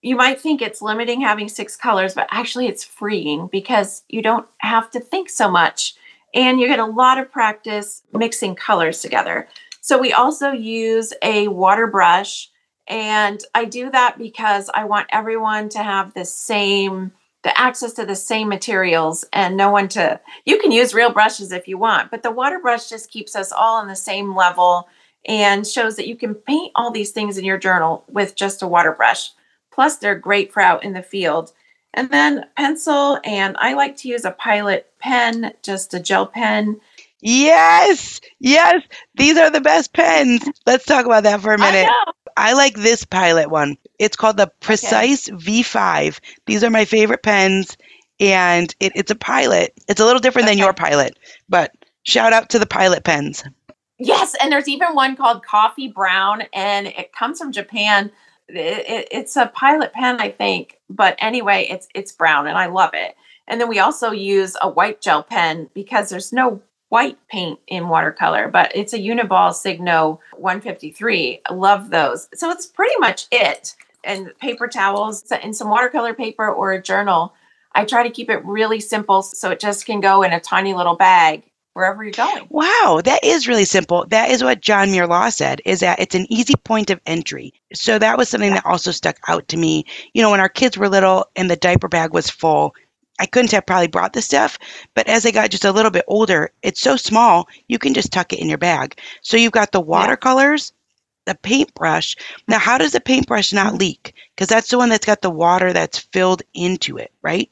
you might think it's limiting having six colors, but actually it's freeing because you don't have to think so much and you get a lot of practice mixing colors together. So we also use a water brush and I do that because I want everyone to have the same the access to the same materials and no one to you can use real brushes if you want but the water brush just keeps us all on the same level and shows that you can paint all these things in your journal with just a water brush. Plus they're great for out in the field. And then pencil and i like to use a pilot pen just a gel pen. Yes yes these are the best pens. Let's talk about that for a minute. I like this pilot one. It's called the Precise okay. V5. These are my favorite pens, and it, it's a pilot. It's a little different okay. than your pilot, but shout out to the pilot pens. Yes, and there's even one called Coffee Brown, and it comes from Japan. It, it, it's a pilot pen, I think, but anyway, it's it's brown, and I love it. And then we also use a white gel pen because there's no white paint in watercolor, but it's a Uniball Signo 153. I love those. So it's pretty much it. And paper towels and some watercolor paper or a journal. I try to keep it really simple so it just can go in a tiny little bag wherever you're going. Wow, that is really simple. That is what John Muir Law said, is that it's an easy point of entry. So that was something that also stuck out to me. You know, when our kids were little and the diaper bag was full, I couldn't have probably brought the stuff, but as I got just a little bit older, it's so small, you can just tuck it in your bag. So you've got the watercolors, the paintbrush. Now, how does the paintbrush not leak? Because that's the one that's got the water that's filled into it, right?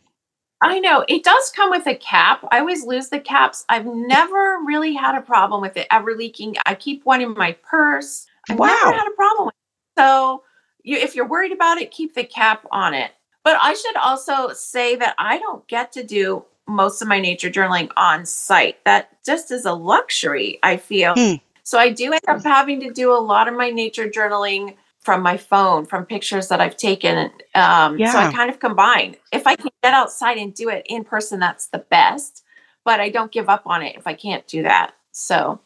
I know. It does come with a cap. I always lose the caps. I've never really had a problem with it ever leaking. I keep one in my purse. I've wow. never had a problem with it. So you, if you're worried about it, keep the cap on it. But I should also say that I don't get to do most of my nature journaling on site. That just is a luxury, I feel. Mm. So I do end up having to do a lot of my nature journaling from my phone, from pictures that I've taken. Um, yeah. So I kind of combine. If I can get outside and do it in person, that's the best. But I don't give up on it if I can't do that. So,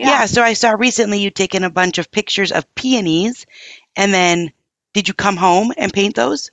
yeah. yeah so I saw recently you taken a bunch of pictures of peonies, and then did you come home and paint those?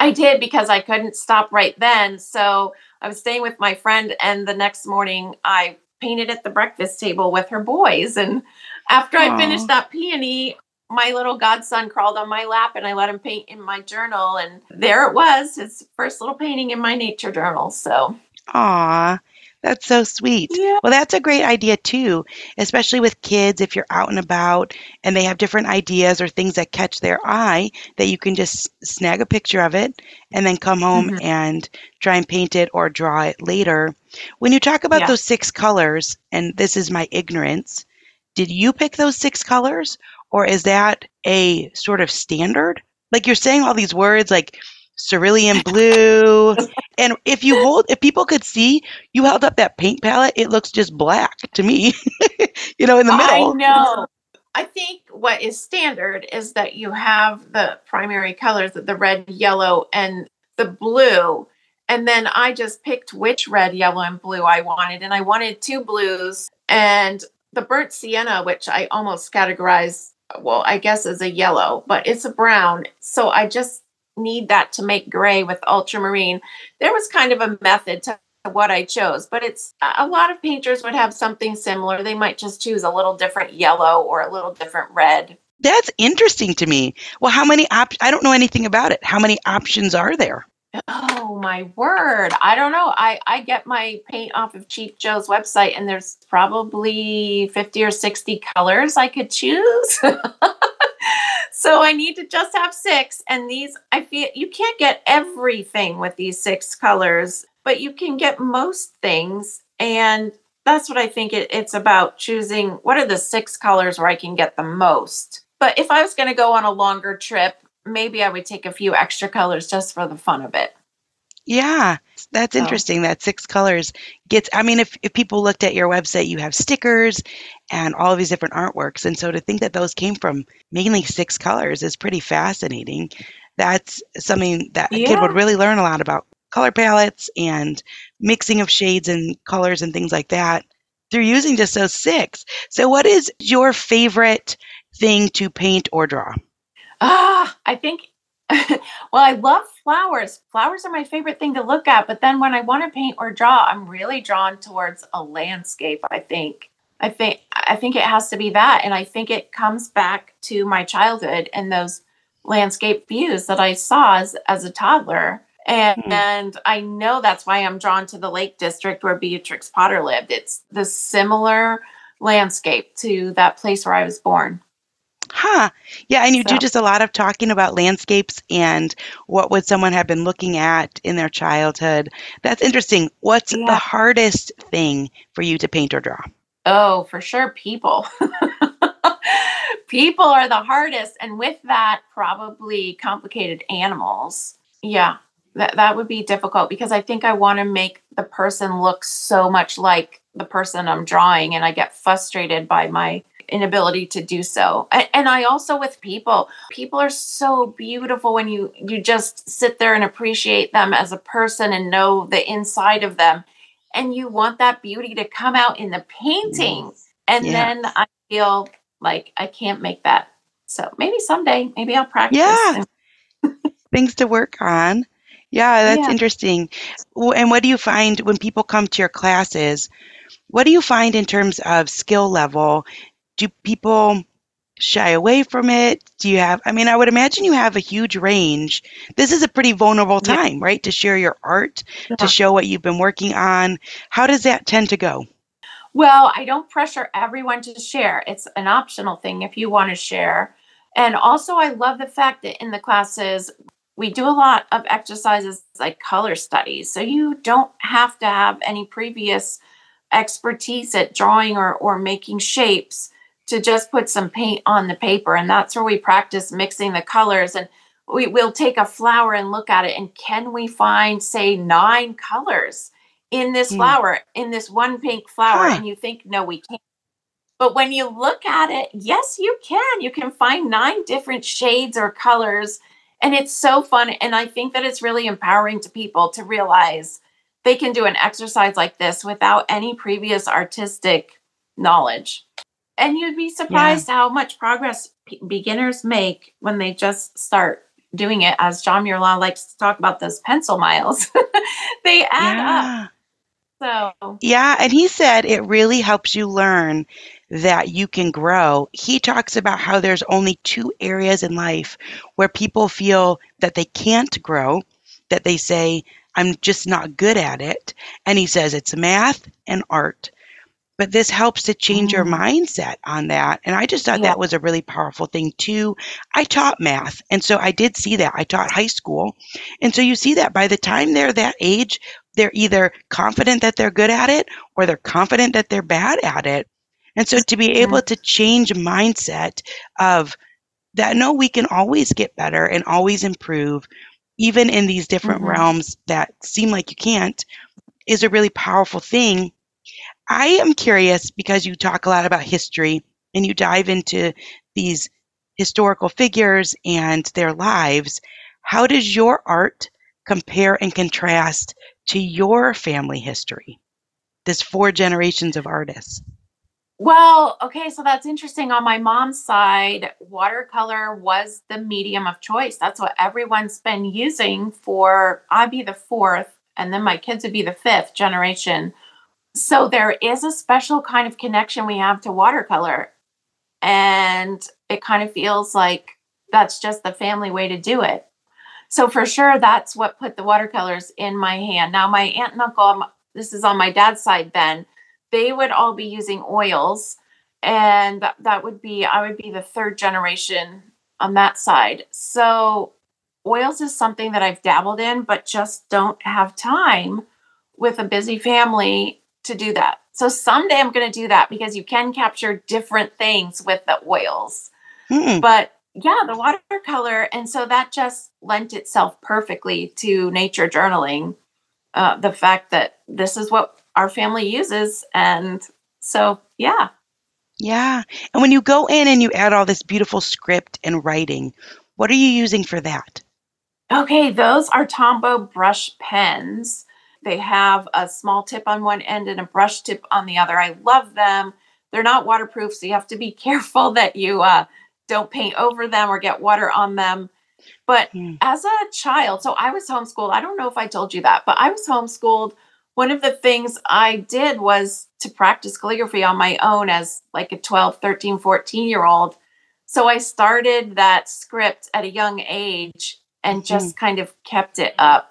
I did because I couldn't stop right then. So I was staying with my friend, and the next morning I painted at the breakfast table with her boys. And after Aww. I finished that peony, my little godson crawled on my lap and I let him paint in my journal. And there it was, his first little painting in my nature journal. So, aw, that's so sweet. Yeah. Well, that's a great idea too, especially with kids if you're out and about and they have different ideas or things that catch their eye that you can just snag a picture of it and then come home mm-hmm. and try and paint it or draw it later. When you talk about yeah. those six colors, and this is my ignorance, did you pick those six colors or is that a sort of standard? Like you're saying all these words like cerulean blue. and if you hold, if people could see, you held up that paint palette, it looks just black to me, you know, in the middle. I know. I think what is standard is that you have the primary colors, the red, yellow, and the blue. And then I just picked which red, yellow, and blue I wanted. And I wanted two blues and the burnt sienna, which I almost categorize, well, I guess as a yellow, but it's a brown. So I just need that to make gray with ultramarine. There was kind of a method to what I chose, but it's a lot of painters would have something similar. They might just choose a little different yellow or a little different red. That's interesting to me. Well, how many op- I don't know anything about it. How many options are there? Oh my word. I don't know. I, I get my paint off of Cheap Joe's website and there's probably 50 or 60 colors I could choose. so I need to just have six. And these, I feel you can't get everything with these six colors, but you can get most things. And that's what I think it, it's about choosing what are the six colors where I can get the most. But if I was going to go on a longer trip, maybe I would take a few extra colors just for the fun of it. Yeah, that's interesting. That six colors gets, I mean, if, if people looked at your website, you have stickers and all of these different artworks. And so to think that those came from mainly six colors is pretty fascinating. That's something that a kid would really learn a lot about color palettes and mixing of shades and colors and things like that through using just those six. So, what is your favorite thing to paint or draw? Ah, I think, well, I love flowers. Flowers are my favorite thing to look at. But then when I want to paint or draw, I'm really drawn towards a landscape, I think. I think I think it has to be that and I think it comes back to my childhood and those landscape views that I saw as, as a toddler. And, mm. and I know that's why I'm drawn to the Lake District where Beatrix Potter lived. It's the similar landscape to that place where I was born. Huh. Yeah, and you so. do just a lot of talking about landscapes and what would someone have been looking at in their childhood. That's interesting. What's yeah. the hardest thing for you to paint or draw? Oh, for sure, people. people are the hardest. And with that, probably complicated animals. Yeah, that, that would be difficult because I think I want to make the person look so much like the person I'm drawing. And I get frustrated by my inability to do so. And, and, i also with people people are so beautiful when you you just sit there and appreciate them as a person and know the inside of them. And you want that beauty to come out in the painting. And then i feel like i can't make that. So maybe someday maybe i'll practice yeah. things to work on. Yeah that's yeah. interesting. And what do you find when people come to your classes? What do you find in terms of skill level do people shy away from it? Do you have, I mean, I would imagine you have a huge range. This is a pretty vulnerable time, yeah. right? To share your art, yeah. to show what you've been working on. How does that tend to go? Well, I don't pressure everyone to share. It's an optional thing if you want to share. And also, I love the fact that in the classes, we do a lot of exercises like color studies. So you don't have to have any previous expertise at drawing or, or making shapes to just put some paint on the paper. And that's where we practice mixing the colors. And we, will take a flower and look at it. And can we find, say, nine colors in this mm. flower, in this one pink flower? Huh. And you think, no, we can't. But when you look at it, yes, you can. You can find nine different shades or colors. And it's so fun. And I think that it's really empowering to people to realize they can do an exercise like this without any previous artistic knowledge. And you'd be surprised yeah. how much progress p- beginners make when they just start doing it. As John Muir likes to talk about those pencil miles, they add yeah. up. So, yeah, and he said it really helps you learn that you can grow. He talks about how there's only two areas in life where people feel that they can't grow, that they say, I'm just not good at it. And he says it's math and art but this helps to change your mindset on that. And I just thought yeah. that was a really powerful thing too. I taught math, and so I did see that. I taught high school. And so you see that by the time they're that age, they're either confident that they're good at it or they're confident that they're bad at it. And so to be able to change mindset of that no, we can always get better and always improve, even in these different mm-hmm. realms that seem like you can't, is a really powerful thing I am curious because you talk a lot about history and you dive into these historical figures and their lives, how does your art compare and contrast to your family history? This four generations of artists. Well, okay, so that's interesting. On my mom's side, watercolor was the medium of choice. That's what everyone's been using for, I'd be the fourth, and then my kids would be the fifth generation. So there is a special kind of connection we have to watercolor. And it kind of feels like that's just the family way to do it. So for sure, that's what put the watercolors in my hand. Now, my aunt and uncle, um, this is on my dad's side then, they would all be using oils. And that, that would be, I would be the third generation on that side. So oils is something that I've dabbled in, but just don't have time with a busy family to do that. So someday I'm going to do that because you can capture different things with the oils. Mm. But yeah, the watercolor. And so that just lent itself perfectly to nature journaling. Uh, the fact that this is what our family uses. And so, yeah. Yeah. And when you go in and you add all this beautiful script and writing, what are you using for that? Okay, those are Tombow brush pens. They have a small tip on one end and a brush tip on the other. I love them. They're not waterproof, so you have to be careful that you uh, don't paint over them or get water on them. But mm. as a child, so I was homeschooled. I don't know if I told you that, but I was homeschooled. One of the things I did was to practice calligraphy on my own as like a 12, 13, 14 year old. So I started that script at a young age and mm-hmm. just mm. kind of kept it up.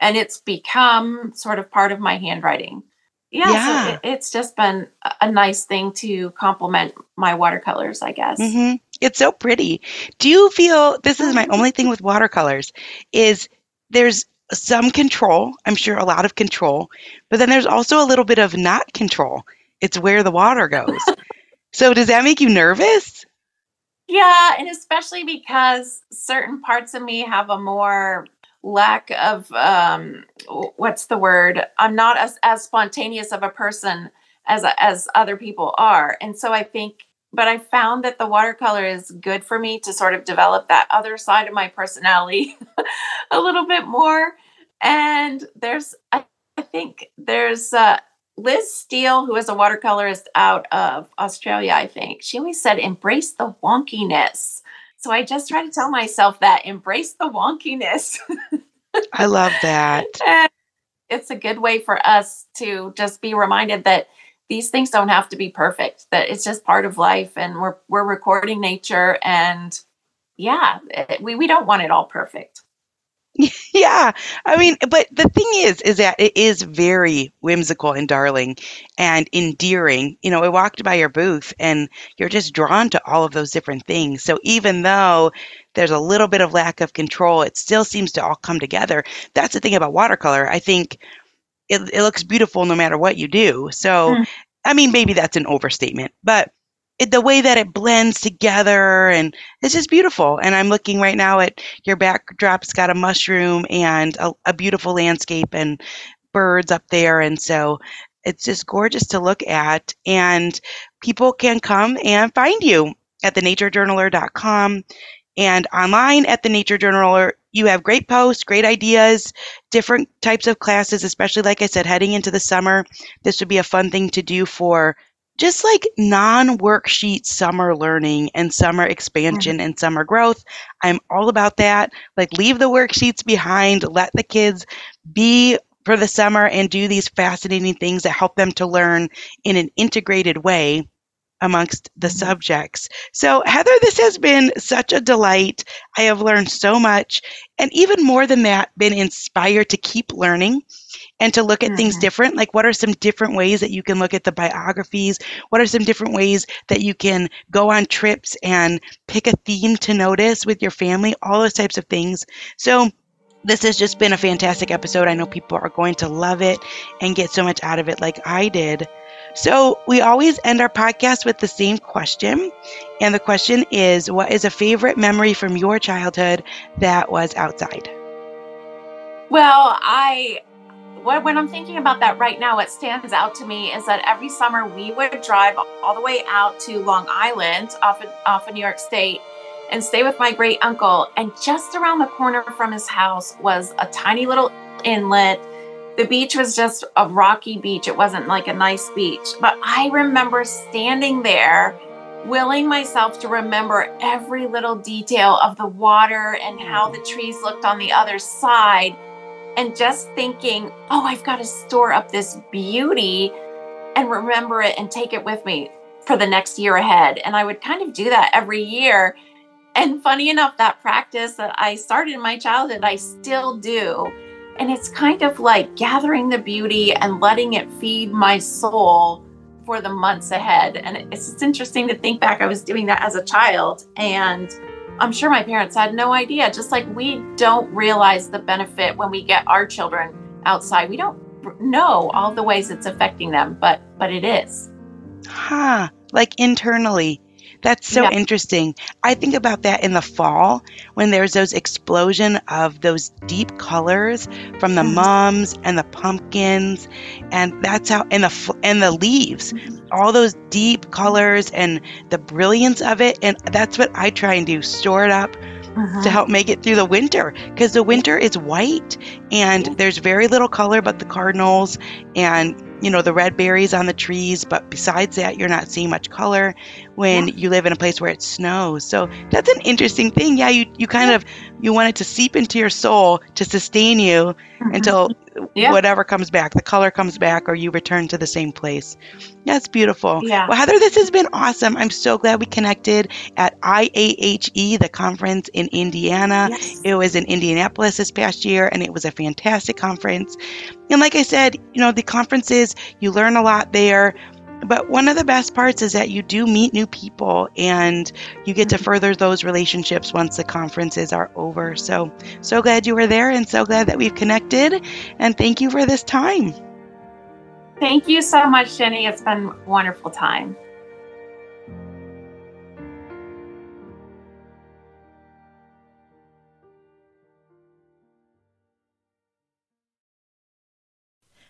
And it's become sort of part of my handwriting. Yeah, yeah. So it, it's just been a nice thing to complement my watercolors, I guess. Mm-hmm. It's so pretty. Do you feel this is my mm-hmm. only thing with watercolors is there's some control, I'm sure a lot of control, but then there's also a little bit of not control. It's where the water goes. so does that make you nervous? Yeah, and especially because certain parts of me have a more lack of um what's the word? I'm not as as spontaneous of a person as as other people are. And so I think but I found that the watercolor is good for me to sort of develop that other side of my personality a little bit more. And there's, I, I think there's uh, Liz Steel, who is a watercolorist out of Australia, I think. She always said, embrace the wonkiness. So I just try to tell myself that embrace the wonkiness. I love that. And it's a good way for us to just be reminded that these things don't have to be perfect that it's just part of life and we're we're recording nature and yeah we we don't want it all perfect yeah i mean but the thing is is that it is very whimsical and darling and endearing you know i walked by your booth and you're just drawn to all of those different things so even though there's a little bit of lack of control it still seems to all come together that's the thing about watercolor i think it, it looks beautiful no matter what you do. So, mm. I mean, maybe that's an overstatement, but it, the way that it blends together and it's just beautiful. And I'm looking right now at your backdrop's got a mushroom and a, a beautiful landscape and birds up there. And so it's just gorgeous to look at. And people can come and find you at thenaturejournaler.com and online at the Nature Journaler you have great posts, great ideas, different types of classes, especially like I said, heading into the summer. This would be a fun thing to do for just like non worksheet summer learning and summer expansion mm-hmm. and summer growth. I'm all about that. Like, leave the worksheets behind, let the kids be for the summer and do these fascinating things that help them to learn in an integrated way amongst the mm-hmm. subjects. So, Heather, this has been such a delight. I have learned so much, and even more than that, been inspired to keep learning and to look at mm-hmm. things different. Like, what are some different ways that you can look at the biographies? What are some different ways that you can go on trips and pick a theme to notice with your family? All those types of things. So, this has just been a fantastic episode. I know people are going to love it and get so much out of it, like I did. So, we always end our podcast with the same question. And the question is What is a favorite memory from your childhood that was outside? Well, I what, when I'm thinking about that right now, what stands out to me is that every summer we would drive all the way out to Long Island off of, off of New York State and stay with my great uncle. And just around the corner from his house was a tiny little inlet. The beach was just a rocky beach. It wasn't like a nice beach. But I remember standing there, willing myself to remember every little detail of the water and how the trees looked on the other side. And just thinking, oh, I've got to store up this beauty and remember it and take it with me for the next year ahead. And I would kind of do that every year. And funny enough, that practice that I started in my childhood, I still do. And it's kind of like gathering the beauty and letting it feed my soul for the months ahead. And it's, it's interesting to think back, I was doing that as a child. And I'm sure my parents had no idea, just like we don't realize the benefit when we get our children outside. We don't know all the ways it's affecting them, but but it is. Huh. Like internally. That's so yeah. interesting. I think about that in the fall when there's those explosion of those deep colors from the mm-hmm. mums and the pumpkins, and that's how and the and the leaves, mm-hmm. all those deep colors and the brilliance of it, and that's what I try and do: store it up. Uh-huh. to help make it through the winter because the winter is white and there's very little color but the cardinals and you know the red berries on the trees but besides that you're not seeing much color when yeah. you live in a place where it snows so that's an interesting thing yeah you, you kind yeah. of you want it to seep into your soul to sustain you mm-hmm. until yeah. whatever comes back the color comes back or you return to the same place that's beautiful yeah well heather this has been awesome i'm so glad we connected at IAHE the conference in indiana yes. it was in indianapolis this past year and it was a fantastic conference and like i said you know the conferences you learn a lot there but one of the best parts is that you do meet new people and you get to mm-hmm. further those relationships once the conferences are over. So, so glad you were there and so glad that we've connected. And thank you for this time. Thank you so much, Ginny. It's been a wonderful time.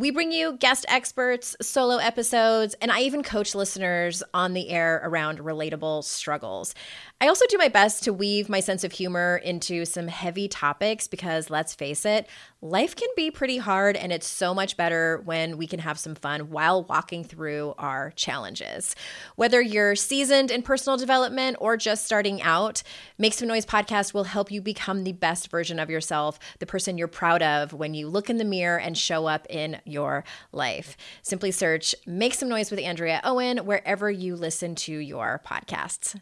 We bring you guest experts, solo episodes, and I even coach listeners on the air around relatable struggles. I also do my best to weave my sense of humor into some heavy topics because let's face it, life can be pretty hard and it's so much better when we can have some fun while walking through our challenges. Whether you're seasoned in personal development or just starting out, Make Some Noise podcast will help you become the best version of yourself, the person you're proud of when you look in the mirror and show up in your life. Simply search Make Some Noise with Andrea Owen wherever you listen to your podcasts.